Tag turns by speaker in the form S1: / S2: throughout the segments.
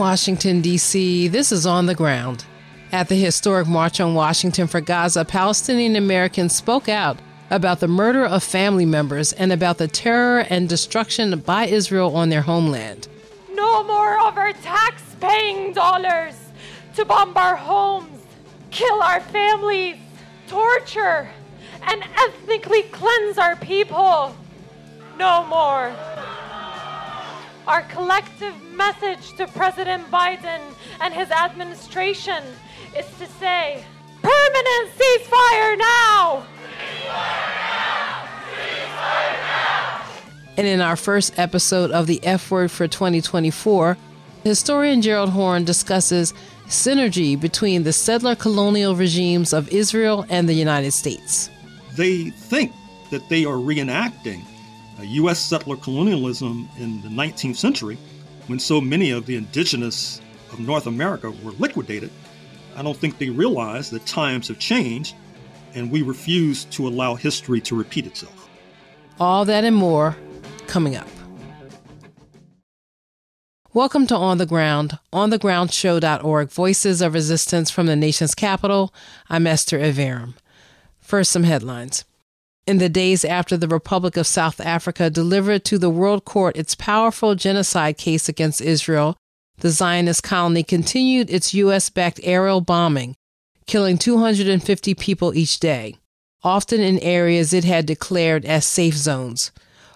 S1: Washington, D.C., this is On the Ground. At the historic March on Washington for Gaza, Palestinian Americans spoke out about the murder of family members and about the terror and destruction by Israel on their homeland.
S2: No more of our tax paying dollars to bomb our homes, kill our families, torture, and ethnically cleanse our people. No more. Our collective message to President Biden and his administration is to say, permanent ceasefire now!
S1: And in our first episode of the F Word for 2024, historian Gerald Horne discusses synergy between the settler colonial regimes of Israel and the United States.
S3: They think that they are reenacting U.S. settler colonialism in the 19th century when so many of the indigenous of North America were liquidated. I don't think they realize that times have changed and we refuse to allow history to repeat itself.
S1: All that and more coming up. Welcome to On the Ground, onthegroundshow.org, Voices of Resistance from the nation's capital. I'm Esther Iverem. First, some headlines. In the days after the Republic of South Africa delivered to the World Court its powerful genocide case against Israel, the Zionist colony continued its U.S. backed aerial bombing killing 250 people each day, often in areas it had declared as safe zones.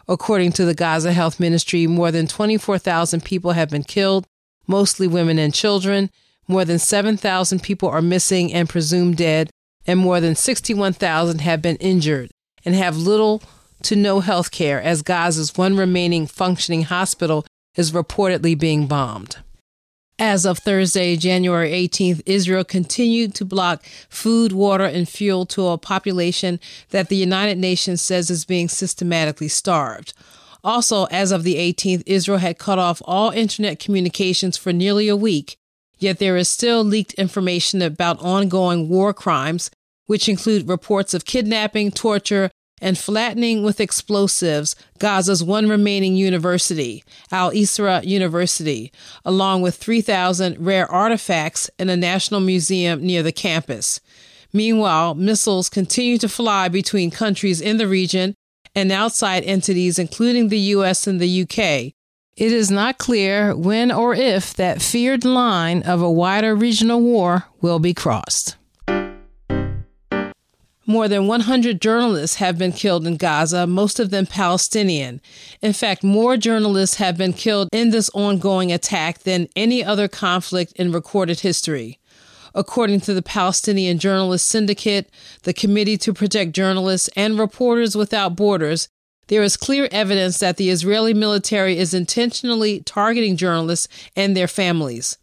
S1: According to the Gaza Health Ministry, more than 24,000 people have been killed, mostly women and children. More than 7,000 people are missing and presumed dead, and more than 61,000 have been injured and have little to no health care as Gaza's one remaining functioning hospital is reportedly being bombed. As of Thursday, January 18th, Israel continued to block food, water, and fuel to a population that the United Nations says is being systematically starved. Also, as of the 18th, Israel had cut off all internet communications for nearly a week, yet there is still leaked information about ongoing war crimes, which include reports of kidnapping, torture, and flattening with explosives Gaza's one remaining university, Al Isra University, along with 3,000 rare artifacts in a national museum near the campus. Meanwhile, missiles continue to fly between countries in the region and outside entities, including the U.S. and the U.K. It is not clear when or if that feared line of a wider regional war will be crossed. More than 100 journalists have been killed in Gaza, most of them Palestinian. In fact, more journalists have been killed in this ongoing attack than any other conflict in recorded history. According to the Palestinian Journalist Syndicate, the Committee to Protect Journalists, and Reporters Without Borders, there is clear evidence that the Israeli military is intentionally targeting journalists and their families.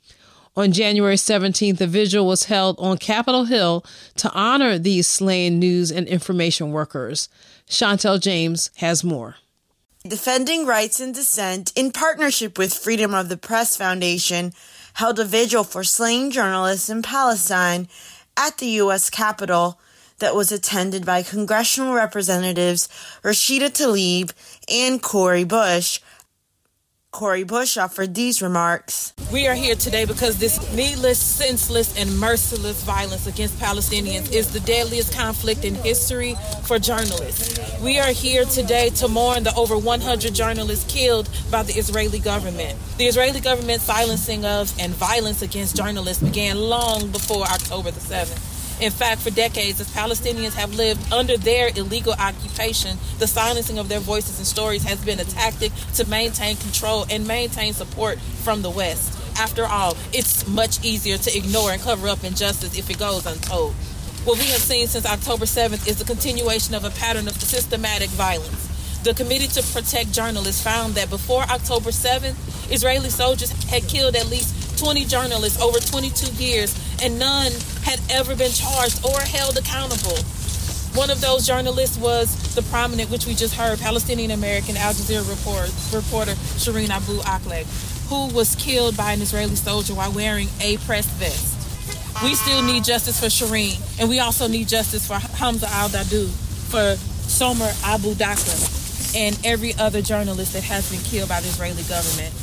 S1: On January 17th, a vigil was held on Capitol Hill to honor these slain news and information workers. Chantel James has more.
S4: Defending Rights and Dissent, in partnership with Freedom of the Press Foundation, held a vigil for slain journalists in Palestine at the U.S. Capitol that was attended by congressional representatives Rashida Tlaib and Cori Bush, Cori Bush offered these remarks.
S5: We are here today because this needless, senseless, and merciless violence against Palestinians is the deadliest conflict in history for journalists. We are here today to mourn the over 100 journalists killed by the Israeli government. The Israeli government silencing of and violence against journalists began long before October the 7th. In fact, for decades, as Palestinians have lived under their illegal occupation, the silencing of their voices and stories has been a tactic to maintain control and maintain support from the West. After all, it's much easier to ignore and cover up injustice if it goes untold. What we have seen since October 7th is the continuation of a pattern of systematic violence. The Committee to Protect Journalists found that before October 7th, Israeli soldiers had killed at least 20 journalists over 22 years, and none had ever been charged or held accountable. One of those journalists was the prominent, which we just heard, Palestinian American Al Jazeera report, reporter Shireen Abu Akleh, who was killed by an Israeli soldier while wearing a press vest. We still need justice for Shireen, and we also need justice for Hamza al Dahdouh, for Samer Abu Daqqa, and every other journalist that has been killed by the Israeli government.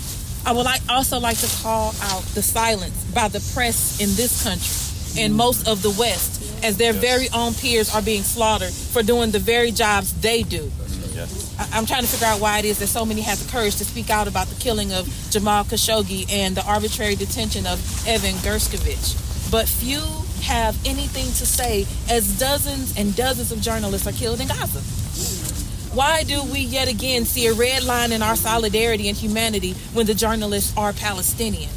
S5: I would like also like to call out the silence by the press in this country and most of the West as their yes. very own peers are being slaughtered for doing the very jobs they do. Yes. I- am trying to figure out why it is that so many have the courage to speak out about the killing of Jamal Khashoggi and the arbitrary detention of Evan Gershkovich. But few have anything to say as dozens and dozens of journalists are killed in Gaza. Why do we yet again see a red line in our solidarity and humanity when the journalists are Palestinian?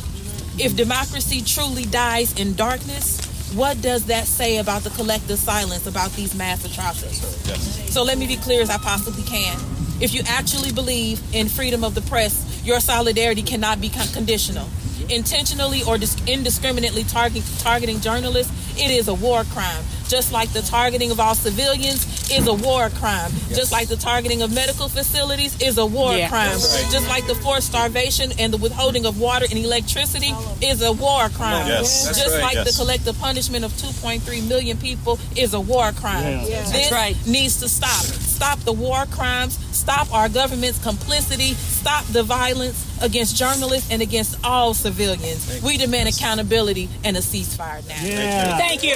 S5: If democracy truly dies in darkness, what does that say about the collective silence about these mass atrocities? Yes. So let me be clear as I possibly can. If you actually believe in freedom of the press, your solidarity cannot be conditional. Intentionally or indiscriminately targeting, targeting journalists, it is a war crime just like the targeting of all civilians is a war crime. Yes. Just like the targeting of medical facilities is a war yeah. crime. Right. Just like the forced starvation and the withholding of water and electricity is a war crime. Yes. Just right. like yes. the collective punishment of 2.3 million people is a war crime. Yeah. Yeah. This right. needs to stop. Stop the war crimes. Stop our government's complicity. Stop the violence against journalists and against all civilians. We demand accountability and a ceasefire now. Yeah. Thank you.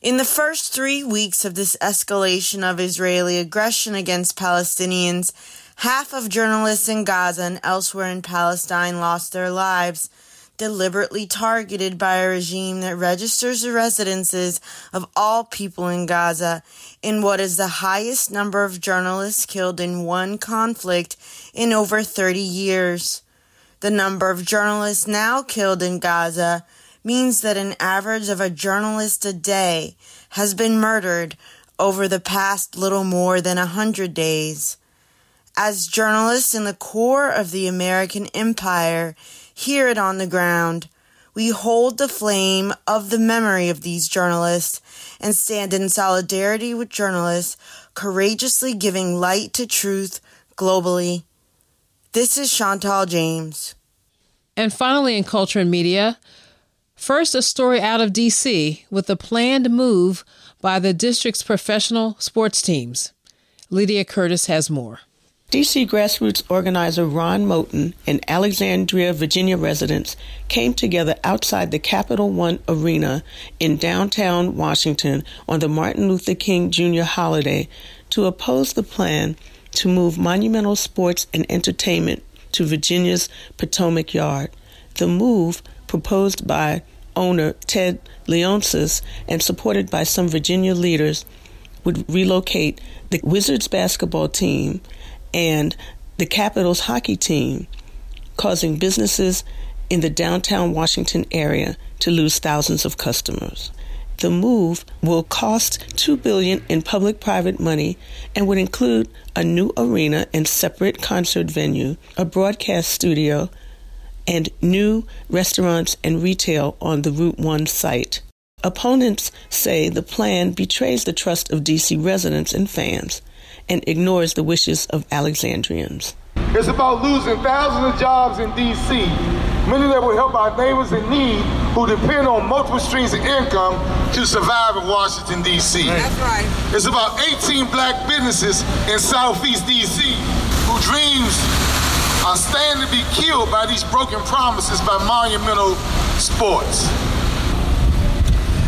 S4: In the first three weeks of this escalation of Israeli aggression against Palestinians, half of journalists in Gaza and elsewhere in Palestine lost their lives, deliberately targeted by a regime that registers the residences of all people in Gaza in what is the highest number of journalists killed in one conflict in over 30 years. The number of journalists now killed in Gaza means that an average of a journalist a day has been murdered over the past little more than a hundred days. As journalists in the core of the American empire, hear it on the ground, we hold the flame of the memory of these journalists and stand in solidarity with journalists courageously giving light to truth globally. This is Chantal James.
S1: And finally, in culture and media, First, a story out of DC with a planned move by the district's professional sports teams. Lydia Curtis has more.
S6: DC grassroots organizer Ron Moten and Alexandria, Virginia residents came together outside the Capital One Arena in downtown Washington on the Martin Luther King Jr. holiday to oppose the plan to move monumental sports and entertainment to Virginia's Potomac Yard. The move proposed by owner Ted Leonsis and supported by some Virginia leaders, would relocate the Wizards basketball team and the Capitals hockey team, causing businesses in the downtown Washington area to lose thousands of customers. The move will cost 2 billion in public-private money and would include a new arena and separate concert venue, a broadcast studio, and new restaurants and retail on the Route 1 site. Opponents say the plan betrays the trust of DC residents and fans and ignores the wishes of Alexandrians.
S7: It's about losing thousands of jobs in DC, many that will help our neighbors in need who depend on multiple streams of income to survive in Washington, D.C.
S8: That's right.
S7: It's about 18 black businesses in Southeast D.C. who dreams are standing to be killed by these broken promises by monumental sports.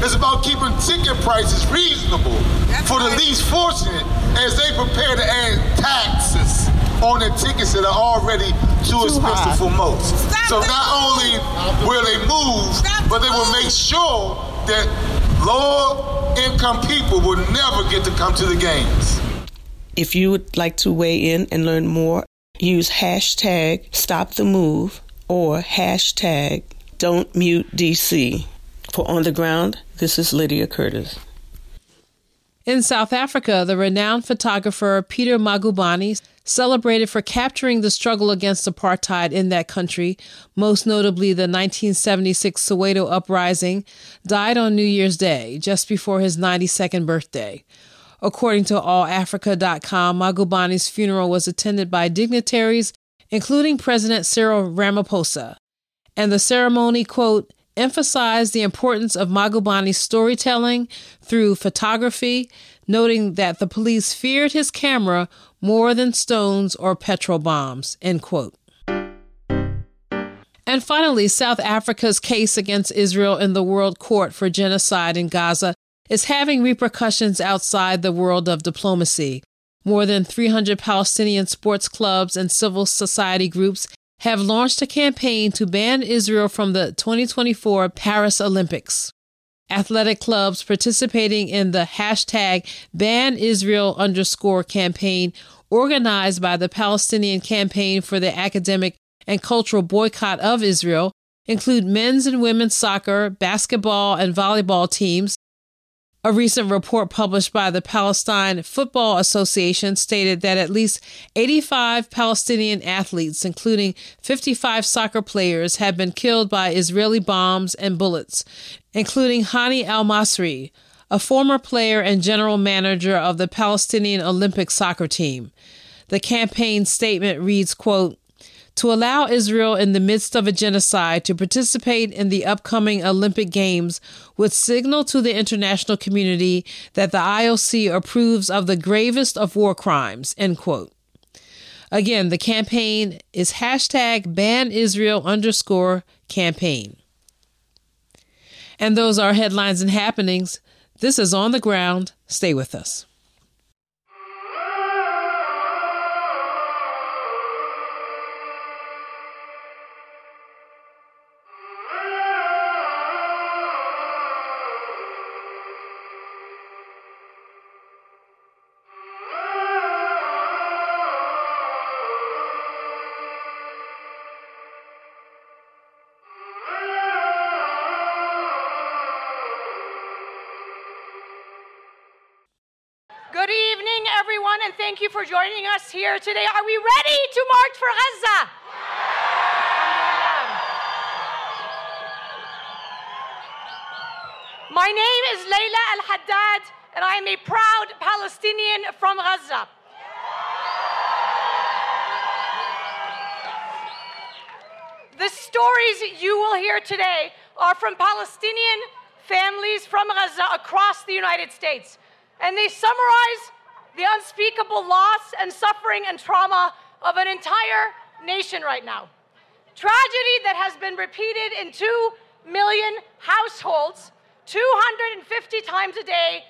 S7: It's about keeping ticket prices reasonable That's for right. the least fortunate as they prepare to add taxes on the tickets that are already too, too expensive high. for most. Stop so not only will they move, Stop but they will make sure that lower income people will never get to come to the games.
S6: If you would like to weigh in and learn more use hashtag stop the move or hashtag don't mute DC. For On the Ground, this is Lydia Curtis.
S1: In South Africa, the renowned photographer Peter Magubane, celebrated for capturing the struggle against apartheid in that country, most notably the 1976 Soweto uprising, died on New Year's Day, just before his 92nd birthday. According to AllAfrica.com, Magubane's funeral was attended by dignitaries, including President Cyril Ramaphosa. And the ceremony, quote, emphasized the importance of Magubane's storytelling through photography, noting that the police feared his camera more than stones or petrol bombs, end quote. And finally, South Africa's case against Israel in the World Court for Genocide in Gaza is having repercussions outside the world of diplomacy. More than 300 Palestinian sports clubs and civil society groups have launched a campaign to ban Israel from the 2024 Paris Olympics. Athletic clubs participating in the hashtag ban Israel underscore campaign organized by the Palestinian Campaign for the Academic and cultural boycott of Israel include men's and women's soccer, basketball, and volleyball teams. A recent report published by the Palestine Football Association stated that at least 85 Palestinian athletes, including 55 soccer players, have been killed by Israeli bombs and bullets, including Hani Al Masri, a former player and general manager of the Palestinian Olympic soccer team. The campaign statement reads, quote, to allow Israel in the midst of a genocide to participate in the upcoming Olympic Games would signal to the international community that the IOC approves of the gravest of war crimes, end quote. Again, the campaign is hashtag ban Israel underscore campaign. And those are headlines and happenings. This is On the Ground. Stay with us.
S9: Joining us here today. Are we ready to march for Gaza? My name is Layla Al Haddad, and I am a proud Palestinian from Gaza. The stories you will hear today are from Palestinian families from Gaza across the United States and they summarize the unspeakable loss and suffering and trauma of an entire nation right now. Tragedy that has been repeated in 2 million households 250 times a day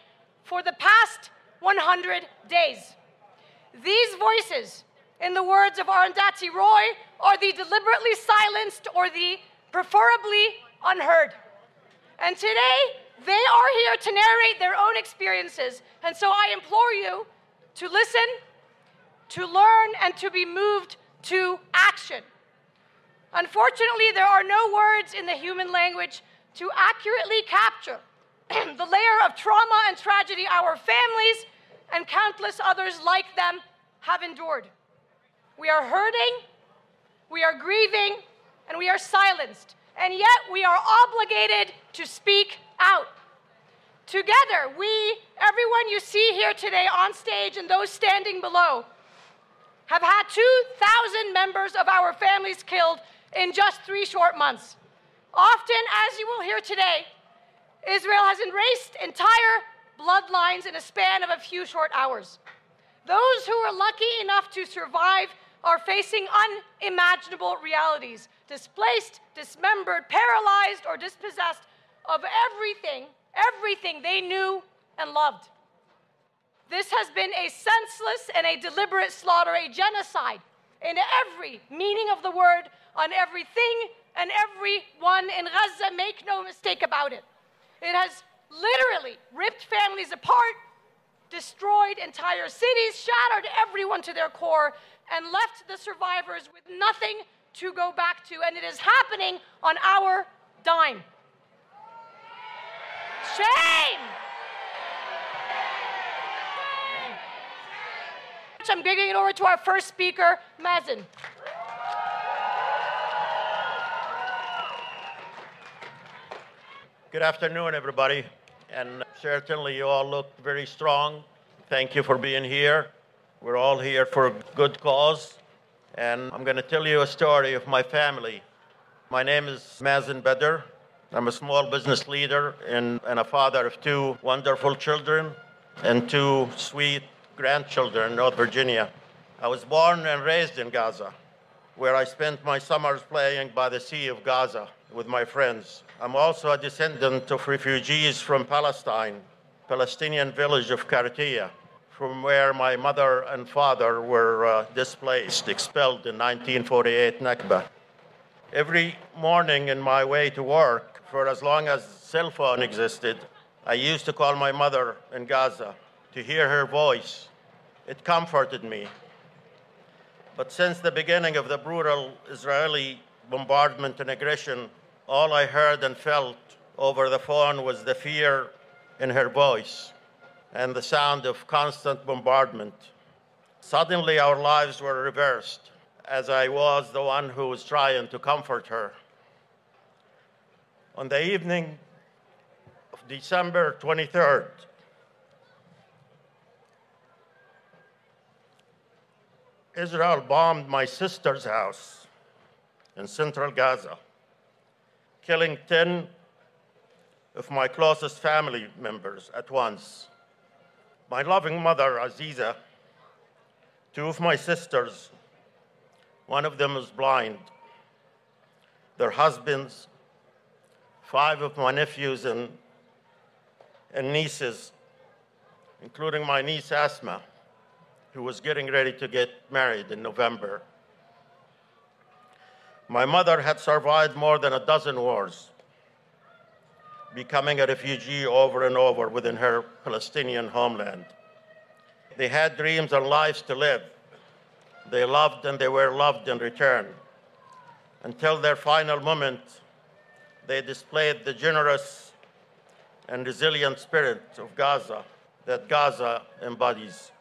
S9: for the past 100 days. These voices, in the words of Arundhati Roy, are the deliberately silenced or the preferably unheard. And today, they are here to narrate their own experiences. And so I implore you to listen, to learn, and to be moved to action. Unfortunately, there are no words in the human language to accurately capture the layer of trauma and tragedy our families and countless others like them have endured. We are hurting, we are grieving, and we are silenced. And yet we are obligated to speak out. Together, we, everyone you see here today on stage and those standing below, have had 2,000 members of our families killed in just three short months. Often, as you will hear today, Israel has erased entire bloodlines in a span of a few short hours. Those who are lucky enough to survive are facing unimaginable realities displaced, dismembered, paralyzed, or dispossessed of everything, everything they knew and loved. This has been a senseless and a deliberate slaughter, a genocide in every meaning of the word, on everything and everyone in Gaza. Make no mistake about it. It has literally ripped families apart, destroyed entire cities, shattered everyone to their core, and left the survivors with nothing to go back to. And it is happening on our dime. Shame! I'm giving it over to our first speaker, Mazen.
S8: Good afternoon, everybody. And certainly you all look very strong. Thank you for being here. We're all here for a good cause. And I'm going to tell you a story of my family. My name is Mazen Badr. I'm a small business leader and, and a father of two wonderful children and two sweet grandchildren in North Virginia. I was born and raised in Gaza. where I spent my summers playing by the Sea of Gaza with my friends. I'm also a descendant of refugees from Palestine, Palestinian village of Kartiya, from where my mother and father were uh, displaced, expelled in 1948 Nakba. Every morning in my way to work, for as long as cell phone existed, I used to call my mother in Gaza to hear her voice. It comforted me. But since the beginning of the brutal Israeli bombardment and aggression, all I heard and felt over the phone was the fear in her voice and the sound of constant bombardment. Suddenly, our lives were reversed, as I was the one who was trying to comfort her. On the evening of December 23rd, Israel bombed my sister's house in central Gaza, killing 10 of my closest family members at once. My loving mother, Aziza, two of my sisters, one of them is blind, their husbands, five of my nephews and, and nieces, including my niece Asma who was getting ready to get married in November. My mother had survived more than a dozen wars, becoming a refugee over and over within her Palestinian homeland. They had dreams and lives to live. They loved and they were loved in return. Until their final moment, they displayed the generous and resilient spirit of Gaza that Gaza embodies.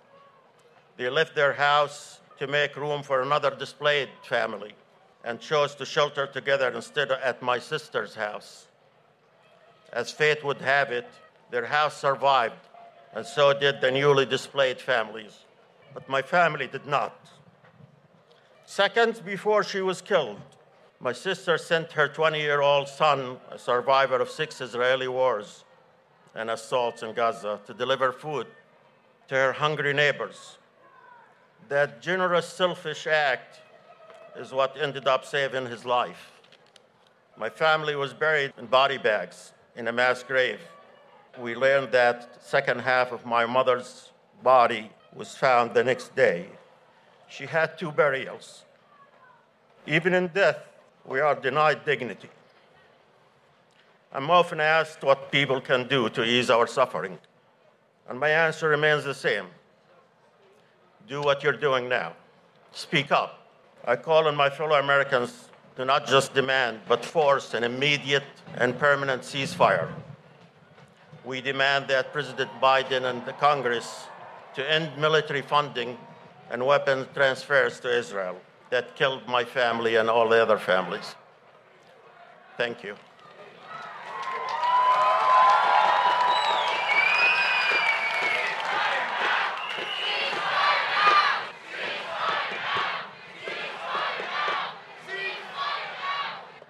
S8: They left their house to make room for another displaced family and chose to shelter together instead at my sister's house. As fate would have it, their house survived, and so did the newly displaced families. But my family did not. Seconds before she was killed, my sister sent her 20 year old son, a survivor of six Israeli wars and assaults in Gaza, to deliver food to her hungry neighbors that generous, selfish act is what ended up saving his life. My family was buried in body bags in a mass grave. We learned that second half of my mother's body was found the next day. She had two burials. Even in death, we are denied dignity. I'm often asked what people can do to ease our suffering, and my answer remains the same do what you're doing now. Speak up. I call on my fellow Americans to not just demand, but force an immediate and permanent ceasefire. We demand that President Biden and the Congress to end military funding and weapons transfers to Israel that killed my family and all the other families. Thank you.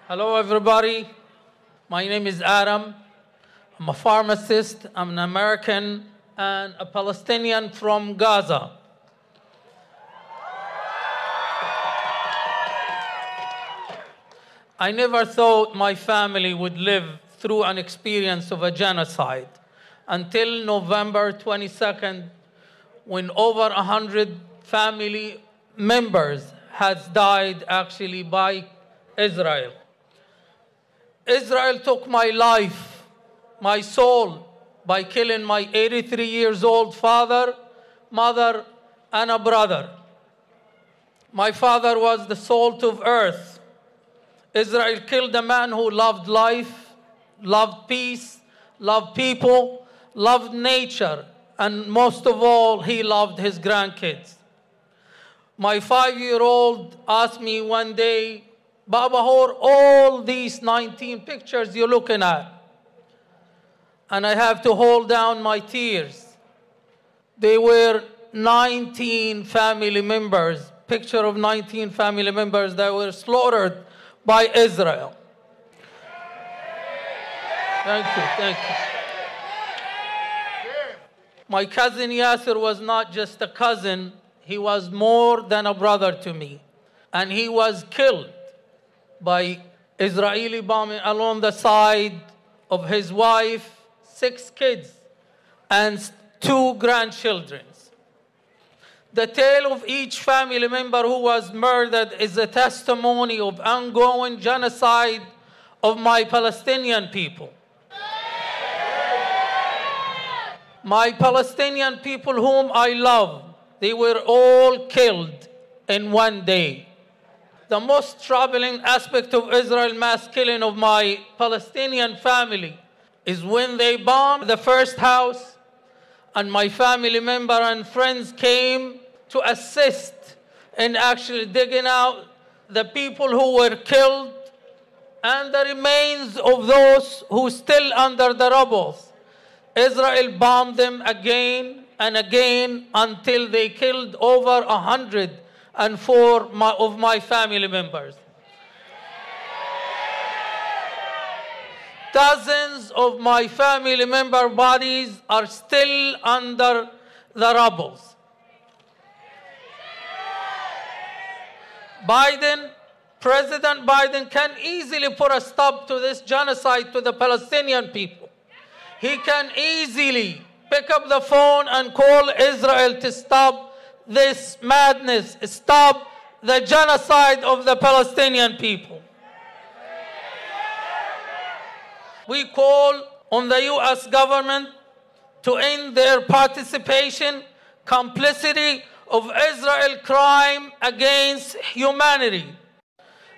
S10: Hello, everybody. My name is Adam. I'm a pharmacist. I'm an American and a Palestinian from Gaza. I never thought my family would live through an experience of a genocide until November 22nd, when over 100 family members has died actually by Israel. Israel took my life, my soul, by killing my 83 years old father, mother, and a brother. My father was the salt of earth. Israel killed a man who loved life, loved peace, loved people, loved nature, and most of all, he loved his grandkids. My five year old asked me one day, Baba Hor, all these 19 pictures you're looking at. And I have to hold down my tears. They were 19 family members, picture of 19 family members that were slaughtered by Israel. Thank you, thank you. My cousin Yasser was not just a cousin, he was more than a brother to me and he was killed by Israeli bombing along the side of his wife, six kids, and two grandchildren. The tale of each family member who was murdered is a testimony of ongoing genocide of my Palestinian people. My Palestinian people, whom I love, they were all killed in one day. The most troubling aspect of Israel mass killing of my Palestinian family is when they bombed the first house and my family member and friends came to assist in actually digging out the people who were killed and the remains of those who still under the rubble. Israel bombed them again and again until they killed over a hundred and four of my family members. Dozens of my family member bodies are still under the rubble. Biden, President Biden can easily put a stop to this genocide to the Palestinian people. He can easily pick up the phone and call Israel to stop this madness, stop the genocide of the Palestinian people. We call on the US government to end their participation, complicity, of Israel crime against humanity.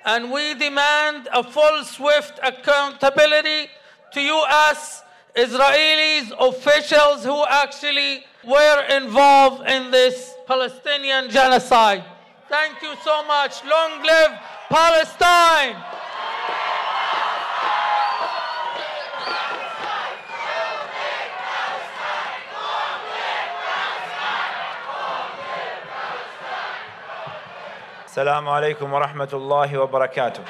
S10: And we demand a full, swift accountability to U.S. Israelis, officials who actually were involved in this Palestinian genocide. Thank you so much. Long live Palestine!
S11: Assalamu alaikum wa rahmatullahi wa barakatuh.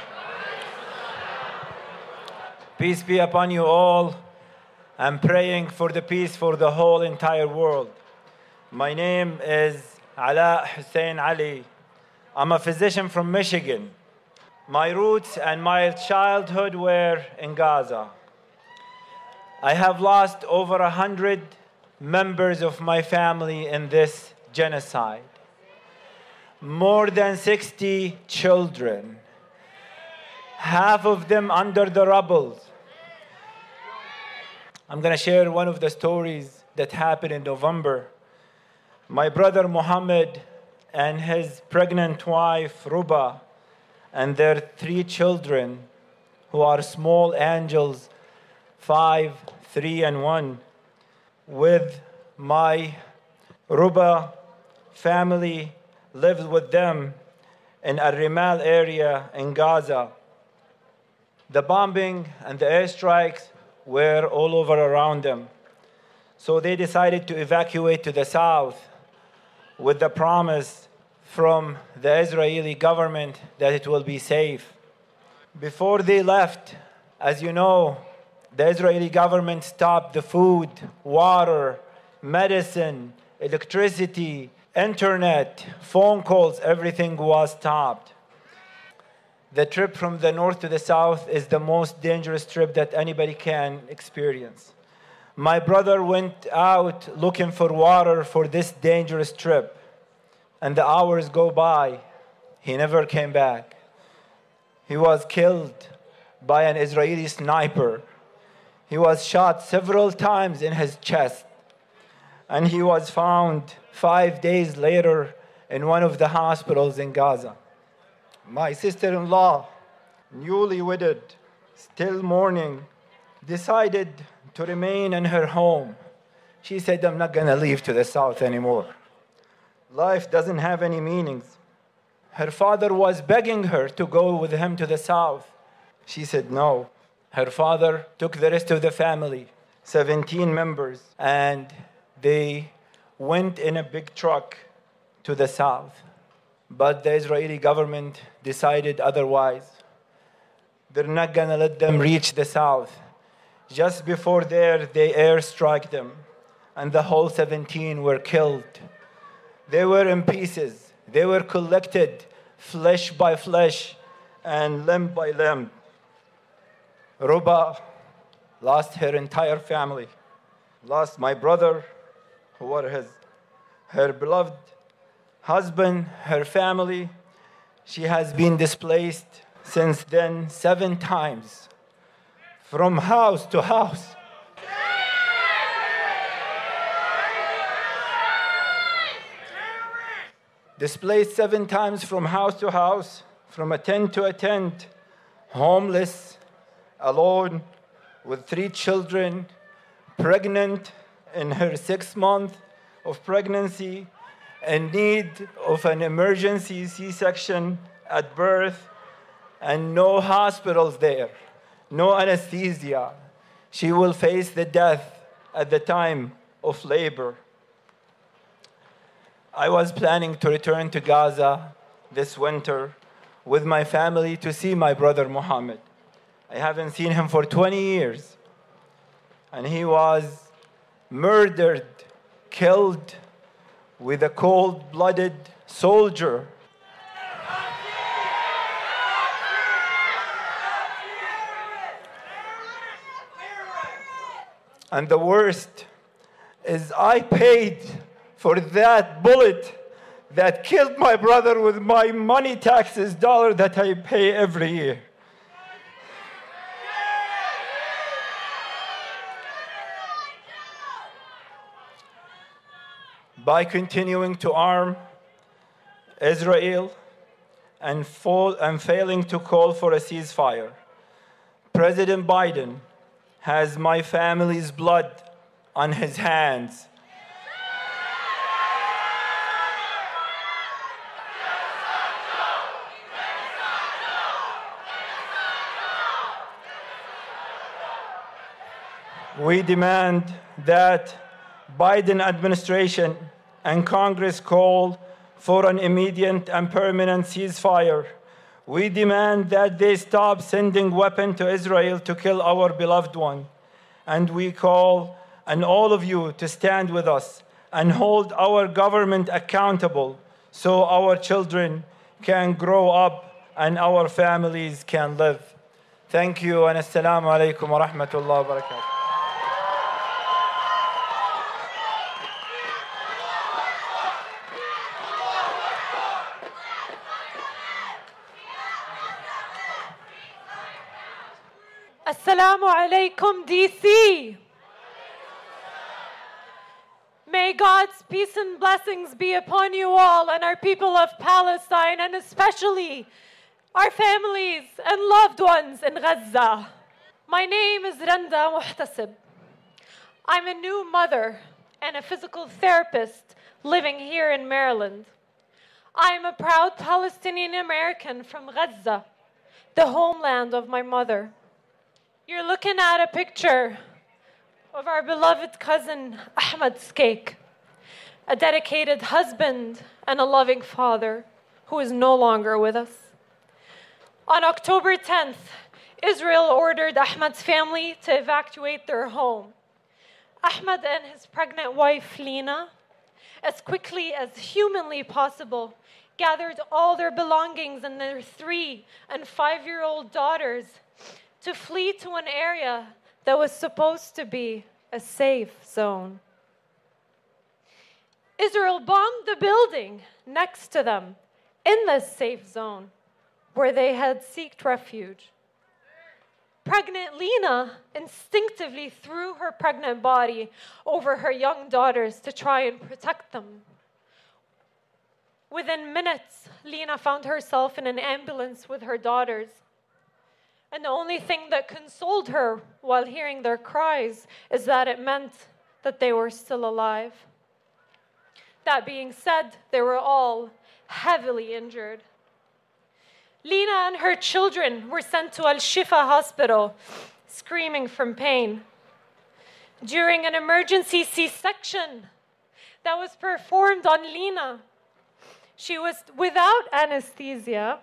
S11: Peace be upon you all. I'm praying for the peace for the whole entire world. My name is Ala Hussein Ali. I'm a physician from Michigan. My roots and my childhood were in Gaza. I have lost over a hundred members of my family in this genocide more than 60 children, half of them under the rubble. I'm going to share one of the stories that happened in November. My brother Muhammad and his pregnant wife Ruba and their three children, who are small angels, five, three, and one, with my Ruba family lived with them in Al Rimal area in Gaza. The bombing and the airstrikes were all over around them. So they decided to evacuate to the south with the promise from the Israeli government that it will be safe. Before they left, as you know, the Israeli government stopped the food, water, medicine, electricity, internet, phone calls, everything was stopped. The trip from the north to the south is the most dangerous trip that anybody can experience. My brother went out looking for water for this dangerous trip, and the hours go by. He never came back. He was killed by an Israeli sniper. He was shot several times in his chest, and he was found five days later in one of the hospitals in Gaza. My sister in law, newly wedded, still mourning, decided to remain in her home. She said, I'm not going to leave to the south anymore. Life doesn't have any meanings. Her father was begging her to go with him to the south. She said no. Her father took the rest of the family, 17 members, and they went in a big truck to the south. But the Israeli government decided otherwise. They're not to let them reach the south. Just before there, they airstrike them, and the whole 17 were killed. They were in pieces. They were collected flesh by flesh and limb by limb. Ruba lost her entire family, lost my brother, who was his, her beloved husband, her family. She has been displaced since then seven times from house to house. Displaced seven times from house to house, from a tent to a tent, homeless, alone, with three children, pregnant in her sixth month of pregnancy, in need of an emergency C section at birth, and no hospitals there, no anesthesia. She will face the death at the time of labor. I was planning to return to Gaza this winter with my family to see my brother Muhammad. I haven't seen him for 20 years. And he was murdered, killed with a cold blooded soldier. And the worst is, I paid for that bullet that killed my brother with my money taxes dollar that I pay every year. By continuing to arm Israel and, fall, and failing to call for a ceasefire. President Biden has my family's blood on his hands. We demand that Biden administration and Congress called for an immediate and permanent ceasefire. We demand that they stop sending weapons to Israel to kill our beloved one. And we call on all of you to stand with us and hold our government accountable so our children can grow up and our families can live. Thank you and assalamu alaikum wa rahmatullahi wa barakatuh.
S2: Assalamu alaikum, DC. May God's peace and blessings be upon you all and our people of Palestine, and especially our families and loved ones in Gaza. My name is Randa Muhtasib. I'm a new mother and a physical therapist living here in Maryland. I am a proud Palestinian American from Gaza, the homeland of my mother. You're looking at a picture of our beloved cousin Ahmad Skeik, a dedicated husband and a loving father who is no longer with us. On October 10th, Israel ordered Ahmad's family to evacuate their home. Ahmad and his pregnant wife, Lina, as quickly as humanly possible, gathered all their belongings and their three and five year old daughters to flee to an area that was supposed to be a safe zone. Israel bombed the building next to them in the safe zone where they had sought refuge. Pregnant Lena instinctively threw her pregnant body over her young daughters to try and protect them. Within minutes, Lena found herself in an ambulance with her daughters. And the only thing that consoled her while hearing their cries is that it meant that they were still alive. That being said, they were all heavily injured. Lena and her children were sent to Al Shifa hospital, screaming from pain. During an emergency C section that was performed on Lena, she was without anesthesia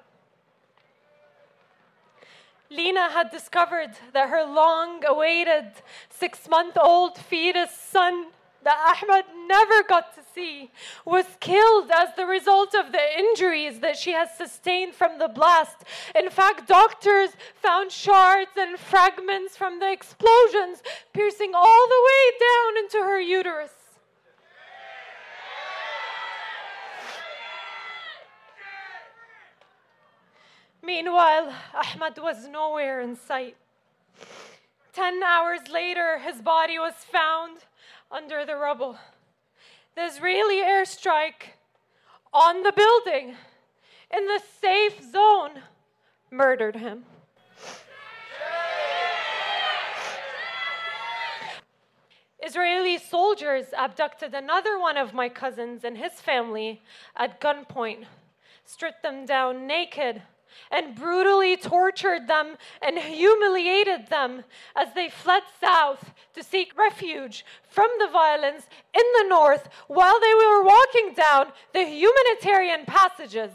S2: Lena had discovered that her long awaited six month old fetus son that Ahmed never got to see was killed as the result of the injuries that she has sustained from the blast. In fact, doctors found shards and fragments from the explosions piercing all the way down into her uterus. Meanwhile, Ahmad was nowhere in sight. Ten hours later, his body was found under the rubble. The Israeli airstrike on the building in the safe zone murdered him. Israeli soldiers abducted another one of my cousins and his family at gunpoint, stripped them down naked and brutally tortured them and humiliated them as they fled south to seek refuge from the violence in the north while they were walking down the humanitarian passages.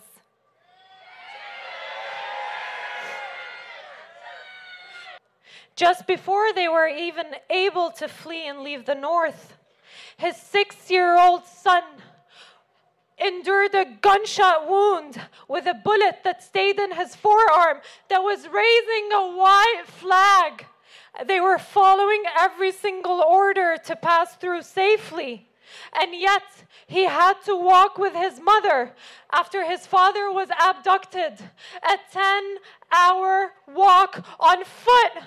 S2: Just before they were even able to flee and leave the north, his six year old son endured a gunshot wound with a bullet that stayed in his forearm that was raising a white flag. They were following every single order to pass through safely. And yet, he had to walk with his mother after his father was abducted. A 10 hour walk on foot.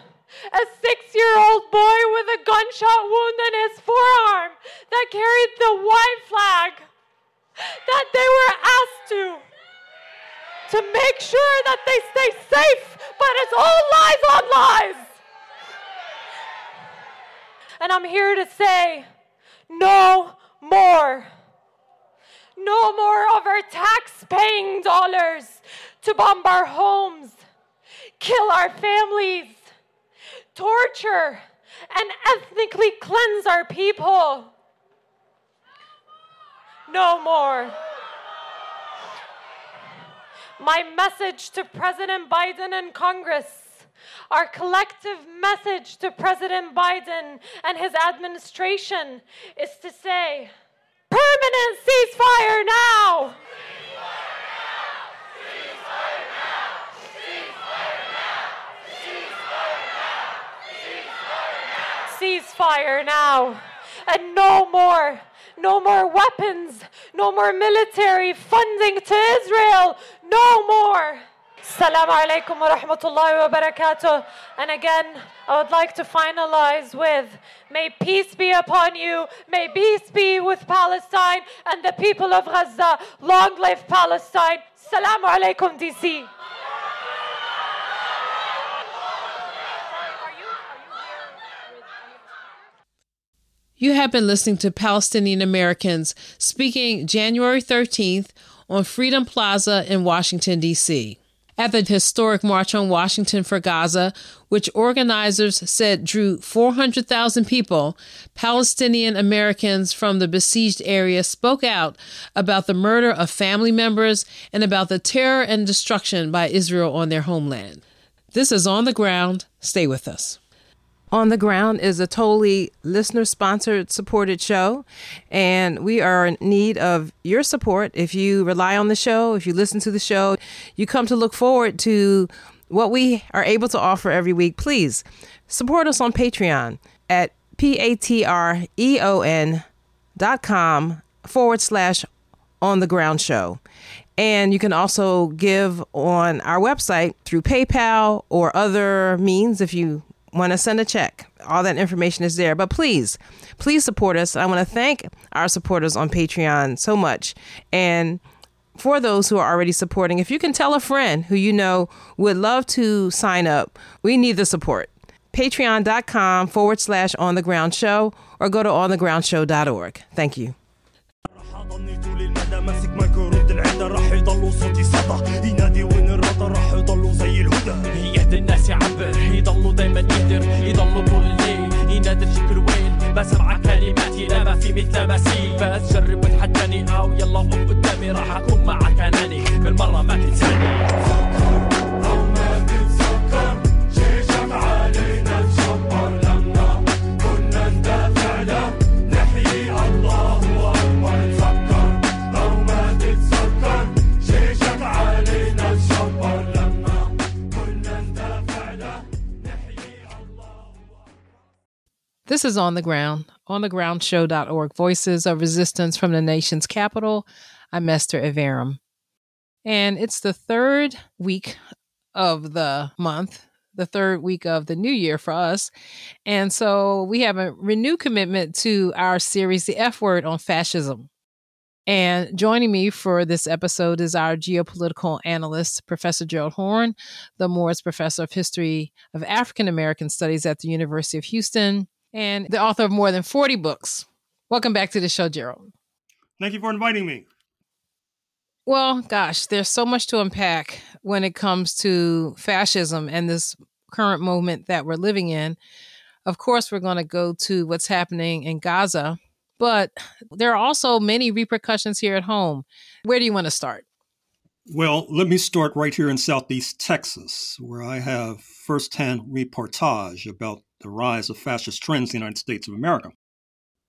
S2: A six year old boy with a gunshot wound in his forearm that carried the white flag that they were asked to to make sure that they stay safe, but it's all lies on lies. And I'm here to say no more. No more of our tax paying dollars to bomb our homes, kill our families, torture, and ethnically cleanse our people no more. My message to President Biden and Congress, our collective message to President Biden and his administration is to say permanent ceasefire now. Ceasefire now. Ceasefire now! Ceasefire now! Ceasefire now! Ceasefire now! And no more no more weapons, no more military funding to Israel, no more. Assalamu alaikum wa rahmatullahi wa barakatuh. And again, I would like to finalize with May peace be upon you, may peace be with Palestine and the people of Gaza. Long live Palestine. Assalamu alaikum, DC.
S1: You have been listening to Palestinian Americans speaking January 13th on Freedom Plaza in Washington, D.C. At the historic March on Washington for Gaza, which organizers said drew 400,000 people, Palestinian Americans from the besieged area spoke out about the murder of family members and about the terror and destruction by Israel on their homeland. This is On the Ground. Stay with us. On the Ground is a totally listener sponsored supported show, and we are in need of your support. If you rely on the show, if you listen to the show, you come to look forward to what we are able to offer every week, please support us on Patreon at p-a-t-r-e-o-n dot com forward slash on the ground show. And you can also give on our website through PayPal or other means if you want to send a check, all that information is there. But please, please support us. I want to thank our supporters on Patreon so much. And for those who are already supporting, if you can tell a friend who you know would love to sign up, we need the support. Patreon.com forward slash on the ground show or go to onthegroundshow.org. Thank you. ماسك مايكرو العدة راح يضلوا صوتي صدى ينادي وين الرضا الناس يعبر يضلوا دايما يقدر يضلوا طول الليل ينادي شكل وين بسمع كلماتي لا ما في مثل مثيل بس جرب وتحداني أو يلا قف قدامي راح أكون معك اناني بالمرة This is On the Ground, onthegroundshow.org, Voices of Resistance from the Nation's Capital. I'm Esther Iverem. And it's the third week of the month, the third week of the new year for us. And so we have a renewed commitment to our series, The F Word on Fascism. And joining me for this episode is our geopolitical analyst, Professor Gerald Horne, the Moores Professor of History of African American Studies at the University of Houston, and the author of more than 40 books. Welcome back to the show, Gerald.
S3: Thank you for inviting me.
S1: Well, gosh, there's so much to unpack when it comes to fascism and this current moment that we're living in. Of course, we're going to go to what's happening in Gaza but there are also many repercussions here at home. Where do you want to start?
S3: Well, let me start right here in Southeast Texas, where I have firsthand reportage about the rise of fascist trends in the United States of America.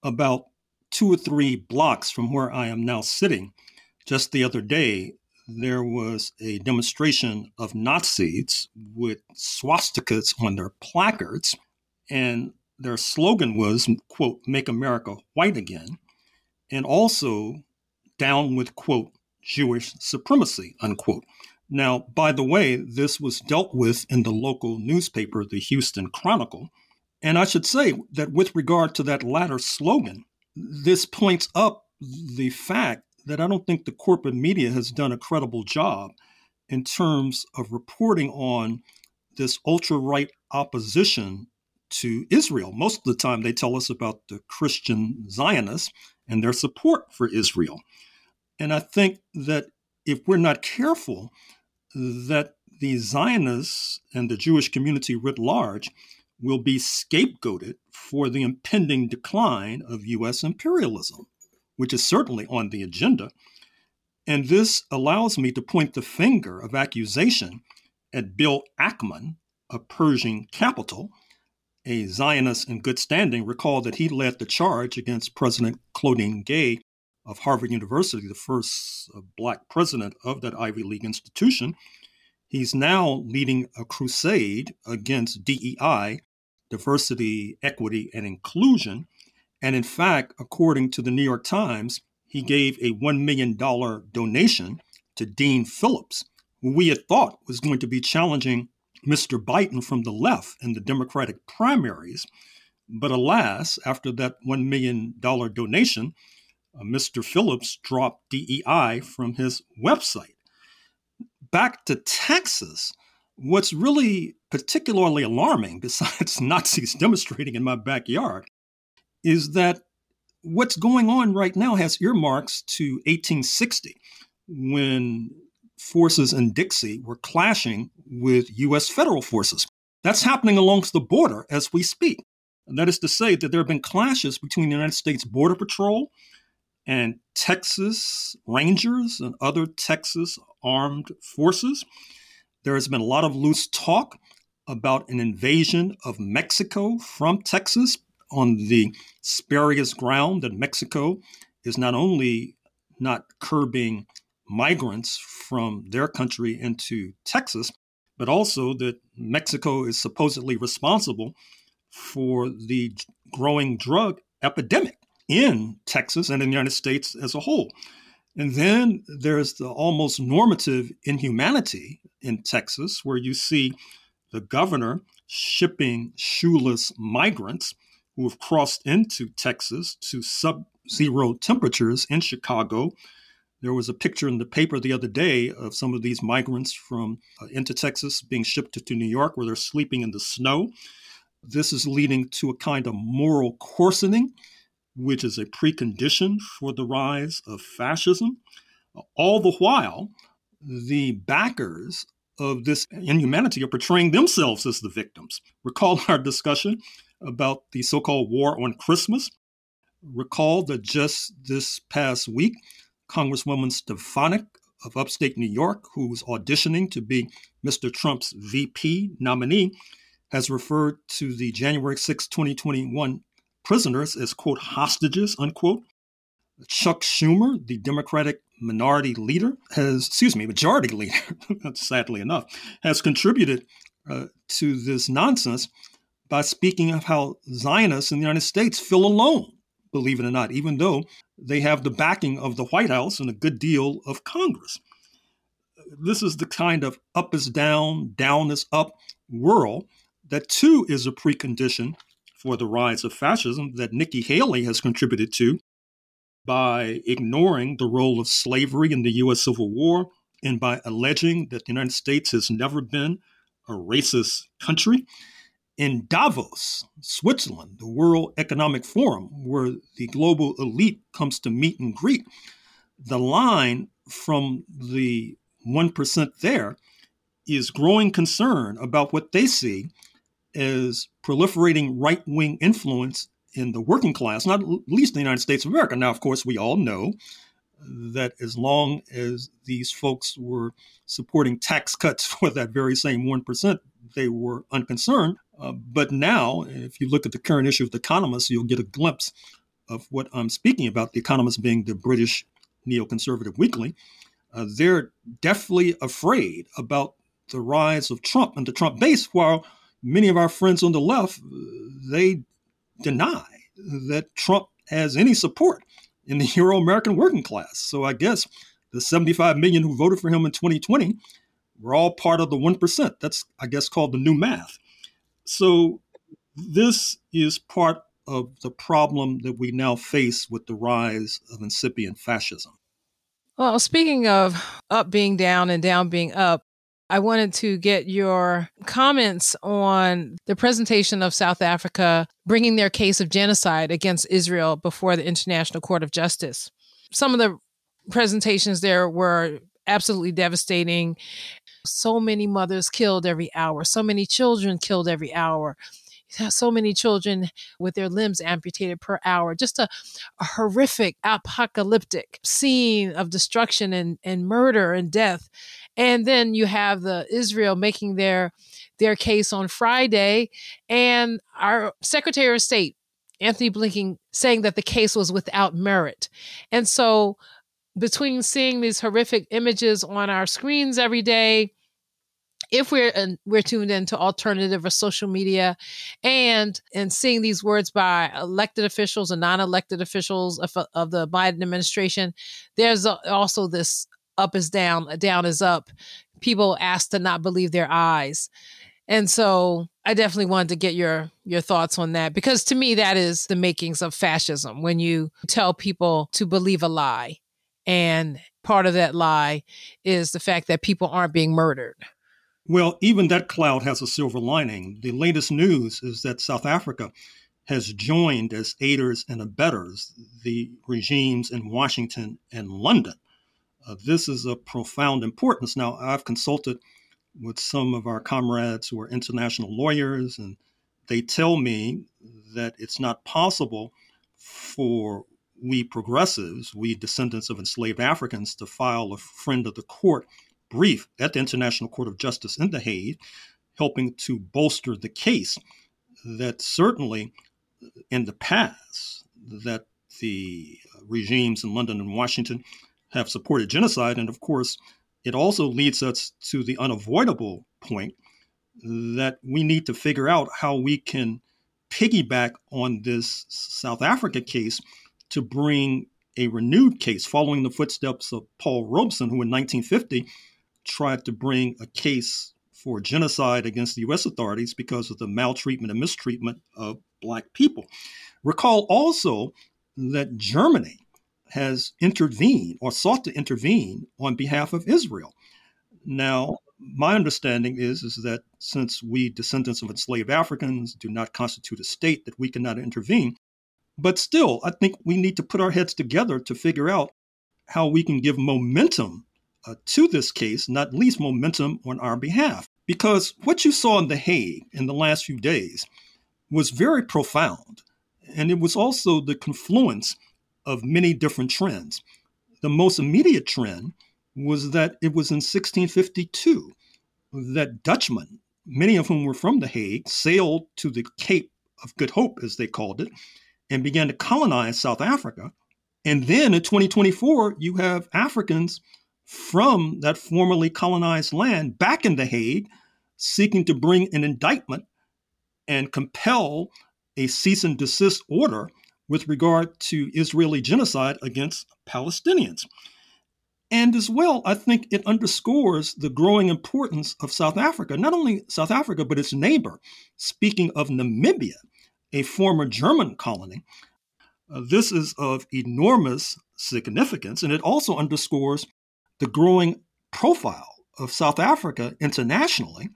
S3: About two or three blocks from where I am now sitting, just the other day, there was a demonstration of Nazis with swastikas on their placards. And their slogan was, quote, make America white again, and also down with, quote, Jewish supremacy, unquote. Now, by the way, this was dealt with in the local newspaper, the Houston Chronicle. And I should say that with regard to that latter slogan, this points up the fact that I don't think the corporate media has done a credible job in terms of reporting on this ultra right opposition to Israel. Most of the time, they tell us about the Christian Zionists and their support for Israel. And I think that if we're not careful, that the Zionists and the Jewish community writ large will be scapegoated for the impending decline of U.S. imperialism, which is certainly on the agenda. And this allows me to point the finger of accusation at Bill Ackman of Pershing Capital, a Zionist in good standing, recall that he led the charge against President Claudine Gay of Harvard University, the first uh, black president of that Ivy League institution. He's now leading a crusade against DEI, diversity, equity, and inclusion. And in fact, according to the New York Times, he gave a $1 million donation to Dean Phillips, who we had thought was going to be challenging Mr. Biden from the left in the Democratic primaries. But alas, after that $1 million donation, uh, Mr. Phillips dropped DEI from his website. Back to Texas, what's really particularly alarming, besides Nazis demonstrating in my backyard, is that what's going on right now has earmarks to 1860 when forces in Dixie were clashing with U.S. federal forces. That's happening along the border as we speak. And that is to say that there have been clashes between the United States Border Patrol and Texas Rangers and other Texas armed forces. There has been a lot of loose talk about an invasion of Mexico from Texas on the spurious ground that Mexico is not only not curbing migrants from their country into Texas, but also that Mexico is supposedly responsible for the growing drug epidemic in Texas and in the United States as a whole. And then there's the almost normative inhumanity in Texas, where you see the governor shipping shoeless migrants who have crossed into Texas to sub zero temperatures in Chicago there was a picture in the paper the other day of some of these migrants from uh, into Texas being shipped to, to New York where they're sleeping in the snow. This is leading to a kind of moral coarsening, which is a precondition for the rise of fascism. All the while, the backers of this inhumanity are portraying themselves as the victims. Recall our discussion about the so called war on Christmas. Recall that just this past week, Congresswoman Stefanik of upstate New York, who's auditioning to be Mr. Trump's VP nominee, has referred to the January 6, 2021 prisoners as, quote, hostages, unquote. Chuck Schumer, the Democratic minority leader, has, excuse me, majority leader, sadly enough, has contributed uh, to this nonsense by speaking of how Zionists in the United States feel alone, believe it or not, even though they have the backing of the White House and a good deal of Congress. This is the kind of up is down, down is up world that too is a precondition for the rise of fascism that Nikki Haley has contributed to by ignoring the role of slavery in the U.S. Civil War and by alleging that the United States has never been a racist country. In Davos, Switzerland, the World Economic Forum, where the global elite comes to meet and greet, the line from the 1% there is growing concern about what they see as proliferating right wing influence in the working class, not least in the United States of America. Now, of course, we all know that as long as these folks were supporting tax cuts for that very same 1%, they were unconcerned. Uh, but now, if you look at the current issue of The Economist, you'll get a glimpse of what I'm speaking about. The Economist being the British neoconservative weekly. Uh, they're deathly afraid about the rise of Trump and the Trump base, while many of our friends on the left, they deny that Trump has any support in the Euro American working class. So I guess the 75 million who voted for him in 2020 were all part of the 1%. That's, I guess, called the new math. So this is part of the problem that we now face with the rise of incipient fascism.
S1: Well, speaking of up being down and down being up, I wanted to get your comments on the presentation of South Africa bringing their case of genocide against Israel before the International Court of Justice. Some of the presentations there were absolutely devastating. So many mothers killed every hour, so many children killed every hour so many children with their limbs amputated per hour. Just a, a horrific, apocalyptic scene of destruction and, and murder and death. And then you have the Israel making their their case on Friday, and our Secretary of State Antony Blinken saying that the case was without merit. And so, between seeing these horrific images on our screens every day, if we're uh, we're tuned into alternative or social media and and seeing these words by elected officials and non-elected officials of, of the Biden administration there's also this up is down down is up people asked to not believe their eyes and so I definitely wanted to get your your thoughts on that because to me that is the makings of fascism when you tell people to believe a lie and part of that lie is the fact that people aren't being murdered
S3: well, even that cloud has a silver lining. The latest news is that South Africa has joined as aiders and abettors the regimes in Washington and London. Uh, this is of profound importance. Now, I've consulted with some of our comrades who are international lawyers, and they tell me that it's not possible for we progressives, we descendants of enslaved Africans, to file a friend of the court brief at the International Court of Justice in The Hague, helping to bolster the case that certainly in the past that the regimes in London and Washington have supported genocide. And of course, it also leads us to the unavoidable point that we need to figure out how we can piggyback on this South Africa case to bring a renewed case following the footsteps of Paul Robeson, who in 1950 tried to bring a case for genocide against the U.S. authorities because of the maltreatment and mistreatment of Black people. Recall also that Germany has intervened or sought to intervene on behalf of Israel. Now, my understanding is, is that since we descendants of enslaved Africans do not constitute a state, that we cannot intervene. But still, I think we need to put our heads together to figure out how we can give momentum uh, to this case, not least momentum on our behalf. Because what you saw in The Hague in the last few days was very profound. And it was also the confluence of many different trends. The most immediate trend was that it was in 1652 that Dutchmen, many of whom were from The Hague, sailed to the Cape of Good Hope, as they called it, and began to colonize South Africa. And then in 2024, you have Africans from that formerly colonized land back in The Hague, seeking to bring an indictment and compel a cease and desist order with regard to Israeli genocide against Palestinians. And as well, I think it underscores the growing importance of South Africa, not only South Africa, but its neighbor. Speaking of Namibia, a former German colony, uh, this is of enormous significance, and it also underscores the growing profile of South Africa internationally.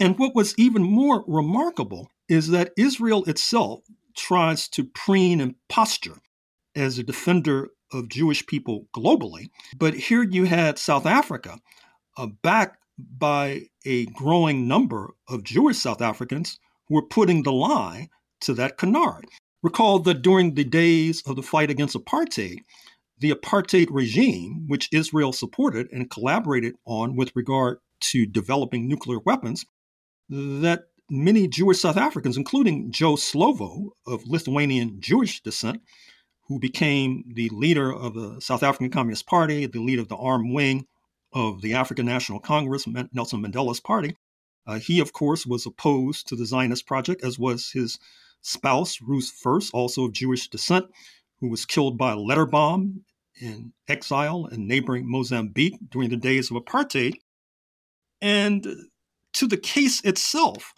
S3: And what was even more remarkable is that Israel itself tries to preen and posture as a defender of Jewish people globally. But here you had South Africa, uh, backed by a growing number of Jewish South Africans who were putting the lie to that canard. Recall that during the days of the fight against apartheid, the apartheid regime, which Israel supported and collaborated on with regard to developing nuclear weapons, that many Jewish South Africans, including Joe Slovo of Lithuanian Jewish descent, who became the leader of the South African Communist Party, the leader of the armed wing of the African National Congress, Nelson Mandela's party. Uh, he, of course, was opposed to the Zionist project, as was his spouse, Ruth First, also of Jewish descent, who was killed by a letter bomb in exile in neighboring Mozambique during the days of apartheid. And to the case itself,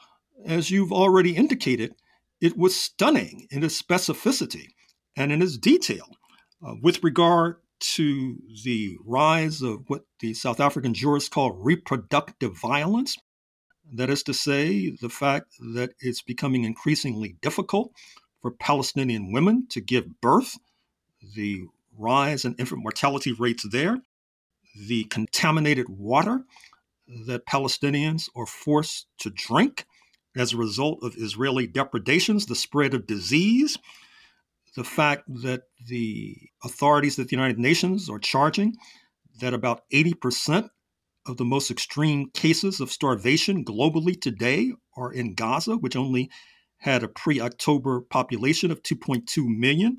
S3: as you've already indicated, it was stunning in its specificity and in its detail uh, with regard to the rise of what the South African jurists call reproductive violence. That is to say, the fact that it's becoming increasingly difficult for Palestinian women to give birth, the rise in infant mortality rates there, the contaminated water that Palestinians are forced to drink as a result of Israeli depredations, the spread of disease, the fact that the authorities at the United Nations are charging that about 80% of the most extreme cases of starvation globally today are in Gaza, which only had a pre October population of 2.2 million.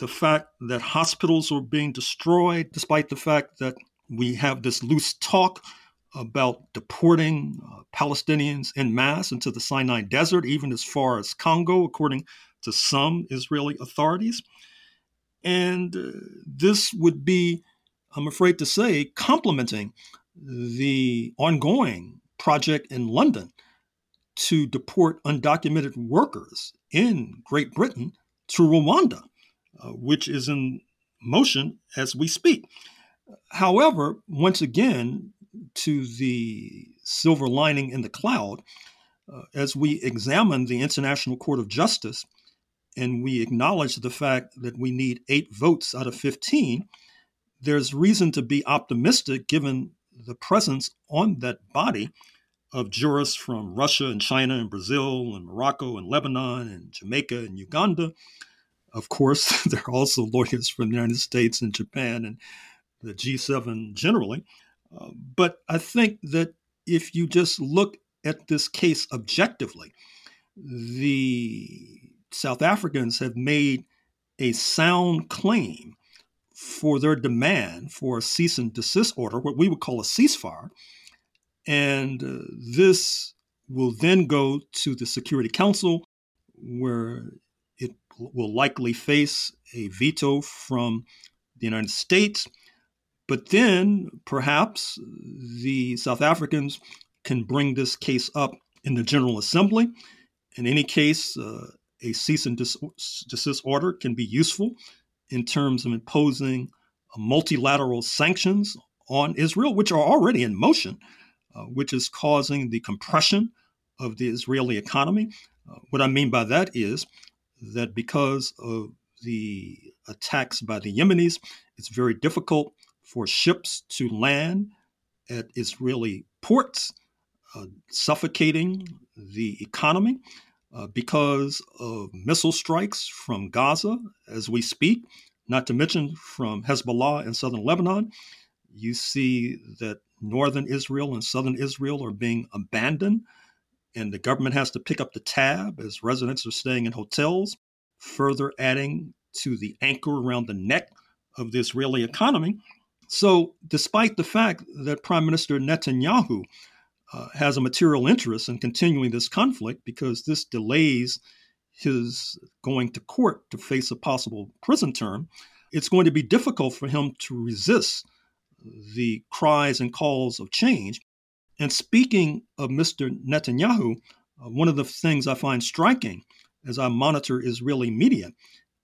S3: The fact that hospitals are being destroyed, despite the fact that we have this loose talk about deporting uh, Palestinians in mass into the Sinai Desert, even as far as Congo, according to some Israeli authorities. And uh, this would be, I'm afraid to say, complementing the ongoing project in London to deport undocumented workers in Great Britain to Rwanda. Uh, which is in motion as we speak. However, once again, to the silver lining in the cloud, uh, as we examine the International Court of Justice and we acknowledge the fact that we need eight votes out of 15, there's reason to be optimistic given the presence on that body of jurists from Russia and China and Brazil and Morocco and Lebanon and Jamaica and Uganda of course, there are also lawyers from the United States and Japan and the G7 generally. Uh, but I think that if you just look at this case objectively, the South Africans have made a sound claim for their demand for a cease and desist order, what we would call a ceasefire. And uh, this will then go to the Security Council, where it will likely face a veto from the United States. But then perhaps the South Africans can bring this case up in the General Assembly. In any case, uh, a cease and desist order can be useful in terms of imposing multilateral sanctions on Israel, which are already in motion, uh, which is causing the compression of the Israeli economy. Uh, what I mean by that is that because of the attacks by the Yemenis, it's very difficult for ships to land at Israeli ports, uh, suffocating the economy uh, because of missile strikes from Gaza as we speak, not to mention from Hezbollah in southern Lebanon. You see that northern Israel and southern Israel are being abandoned and the government has to pick up the tab as residents are staying in hotels, further adding to the anchor around the neck of the Israeli economy. So, despite the fact that Prime Minister Netanyahu uh, has a material interest in continuing this conflict because this delays his going to court to face a possible prison term. It's going to be difficult for him to resist the cries and calls of change. And speaking of Mr. Netanyahu, uh, one of the things I find striking as I monitor Israeli media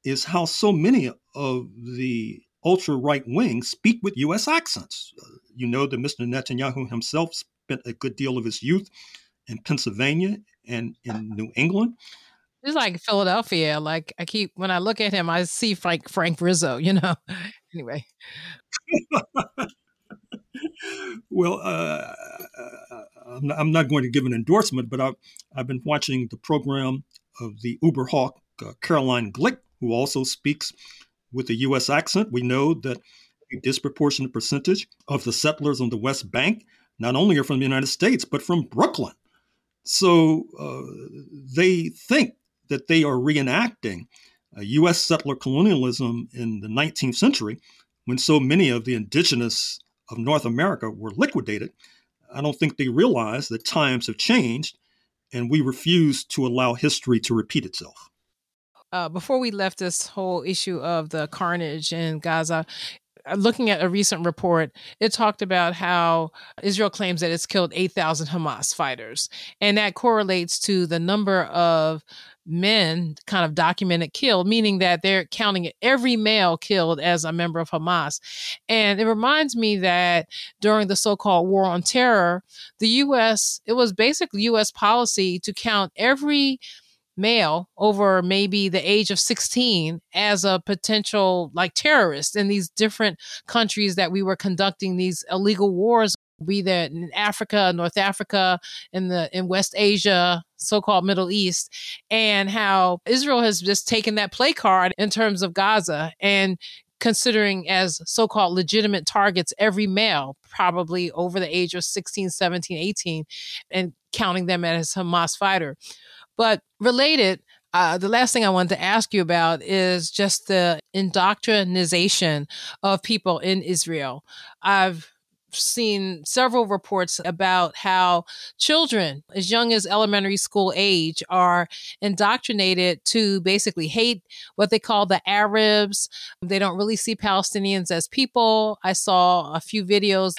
S3: is how so many of the ultra right wing speak with U.S. accents. Uh, you know that Mr. Netanyahu himself spent a good deal of his youth in Pennsylvania and in New England.
S1: It's like Philadelphia. Like I keep when I look at him, I see Frank Frank Rizzo. You know. anyway.
S3: well, uh, I'm, not, I'm, not, going to give an endorsement, but I've, I've been watching the program of the Uber hawk uh, Caroline Glick, who also speaks with a U.S. accent. We know that a disproportionate percentage of the settlers on the West Bank not only are from the United States, but from Brooklyn. So uh, they think that they are reenacting U.S. settler colonialism in the 19th century when so many of the indigenous of North America were liquidated. I don't think they realize that times have changed and we refuse to allow history to repeat itself.
S1: Uh, before we left this whole issue of the carnage in Gaza, uh, looking at a recent report, it talked about how Israel claims that it's killed 8,000 Hamas fighters. And that correlates to the number of men kind of documented killed, meaning that they're counting every male killed as a member of Hamas. And it reminds me that during the so called war on terror, the U.S., it was basically U.S. policy to count every male over maybe the age of 16 as a potential like terrorist in these different countries that we were conducting these illegal wars be that in Africa, North Africa, in the in West Asia, so-called Middle East, and how Israel has just taken that play card in terms of Gaza and considering as so-called legitimate targets every male probably over the age of 16 17 18 and counting them as hamas fighter but related uh, the last thing I wanted to ask you about is just the indoctrination of people in Israel. I've seen several reports about how children as young as elementary school age are indoctrinated to basically hate what they call the Arabs. They don't really see Palestinians as people. I saw a few videos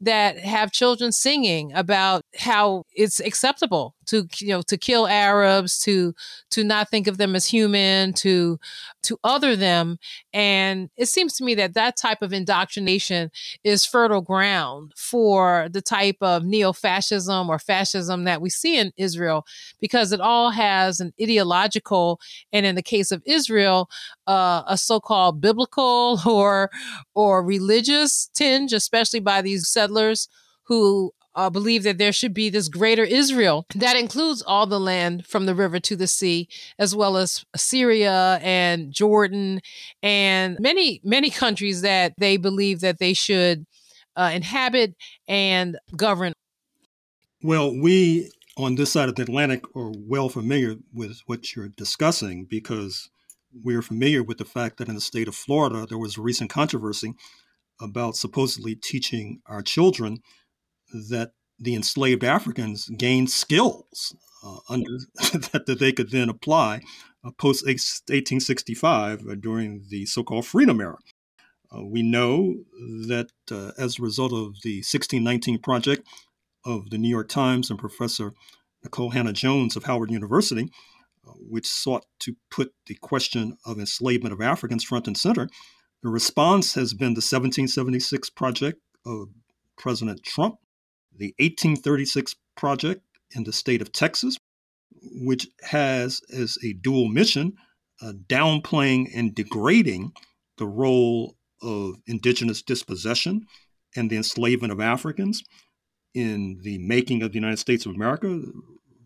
S1: that have children singing about how it's acceptable to you know to kill Arabs, to to not think of them as human, to to other them, and it seems to me that that type of indoctrination is fertile ground for the type of neo-fascism or fascism that we see in Israel, because it all has an ideological, and in the case of Israel, uh, a so-called biblical or or religious tinge, especially by these settlers who uh, believe that there should be this greater Israel that includes all the land from the river to the sea, as well as Syria and Jordan and many, many countries that they believe that they should uh, inhabit and govern.
S3: Well, we on this side of the Atlantic are well familiar with what you're discussing because we're familiar with the fact that in the state of Florida, there was a recent controversy about supposedly teaching our children that the enslaved Africans gained skills uh, under, that, that they could then apply uh, post 1865 uh, during the so called Freedom Era. Uh, we know that uh, as a result of the 1619 Project of the New York Times and Professor Nikole Hannah-Jones of Howard University, uh, which sought to put the question of enslavement of Africans front and center, the response has been the 1776 project of President Trump, the 1836 project in the state of Texas, which has as a dual mission uh, downplaying and degrading the role of indigenous dispossession and the enslavement of Africans in the making of the United States of America.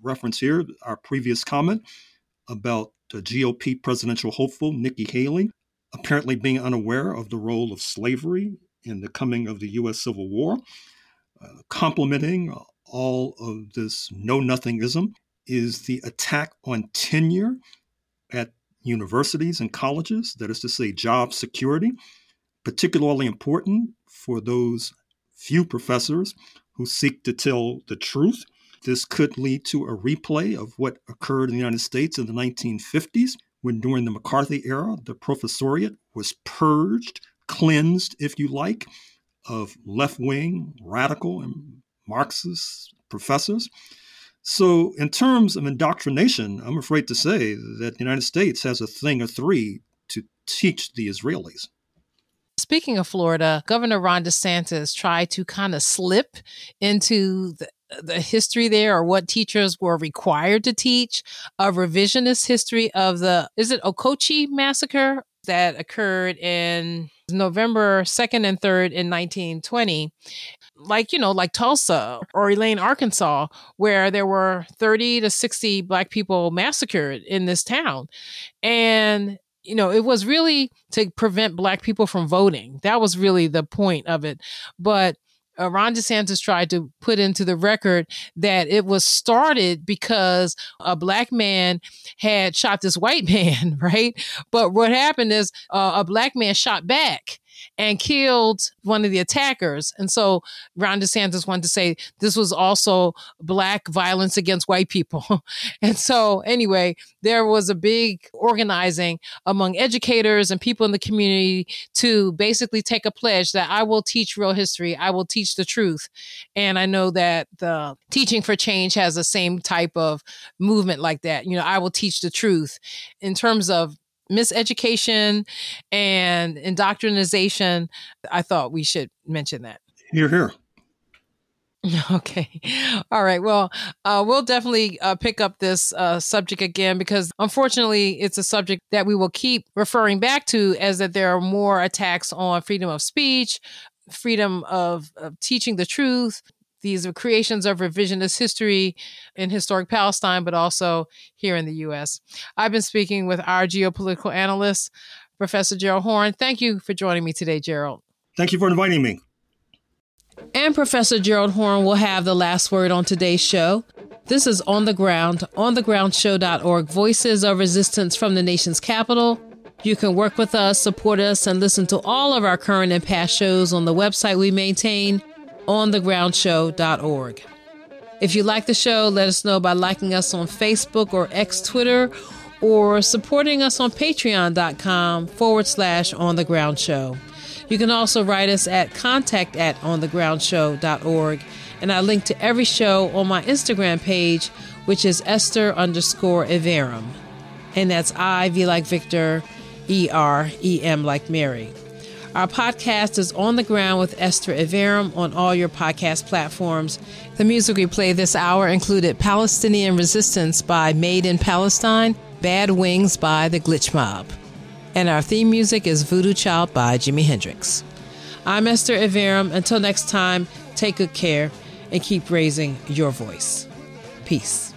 S3: Reference here, our previous comment about the GOP presidential hopeful Nikki Haley apparently being unaware of the role of slavery in the coming of the U.S. Civil War. Uh, complementing all of this know nothingism is the attack on tenure at universities and colleges, that is to say, job security, particularly important for those few professors who seek to tell the truth. This could lead to a replay of what occurred in the United States in the 1950s, when during the McCarthy era, the professoriate was purged, cleansed, if you like, of left wing, radical, and Marxist professors. So, in terms of indoctrination, I'm afraid to say that the United States has a thing or three to teach the Israelis.
S1: Speaking of Florida, Governor Ron DeSantis tried to kind of slip into the, the history there or what teachers were required to teach a revisionist history of the is it Ocoee massacre that occurred in November 2nd and 3rd in 1920 like you know like Tulsa or Elaine Arkansas where there were 30 to 60 black people massacred in this town. And you know it was really to prevent black people from voting. That was really the point of it. But uh, Ron DeSantis tried to put into the record that it was started because a black man had shot this white man, right? But what happened is uh, a black man shot back and killed one of the attackers. And so Ron DeSantis wanted to say this was also black violence against white people. and so, anyway, there was a big organizing among educators and people in the community to basically take a pledge that I will teach real history, I will teach the truth. And I know that the Teaching for Change has the same type of movement like that. You know, I will teach the truth in terms of miseducation and indoctrination. I thought we should mention that.
S3: You're here.
S1: Okay. All right. Well, uh, we'll definitely uh, pick up this uh, subject again because unfortunately, it's a subject that we will keep referring back to as that there are more attacks on freedom of speech, freedom of, of teaching the truth, these are creations of revisionist history in historic Palestine, but also here in the U.S. I've been speaking with our geopolitical analyst, Professor Gerald Horne. Thank you for joining me today, Gerald.
S3: Thank you for inviting me.
S1: And Professor Gerald Horne will have the last word on today's show. This is On the Ground, onthegroundshow.org, Voices of Resistance from the Nation's Capital. You can work with us, support us, and listen to all of our current and past shows on the website we maintain onthegroundshow.org. If you like the show, let us know by liking us on Facebook or X Twitter or supporting us on patreon.com forward slash on the ground show. You can also write us at contact at onthegroundshow.org and I link to every show on my Instagram page, which is Esther underscore Iverem. And that's I, V like Victor, E R, E M like Mary. Our podcast is On the Ground with Esther Iverem on all your podcast platforms. The music we played this hour included Palestinian Resistance by Made in Palestine, Bad Wings by The Glitch Mob. And our theme music is Voodoo Child by Jimi Hendrix. I'm Esther Iverem. Until next time, take good care and keep raising your voice. Peace.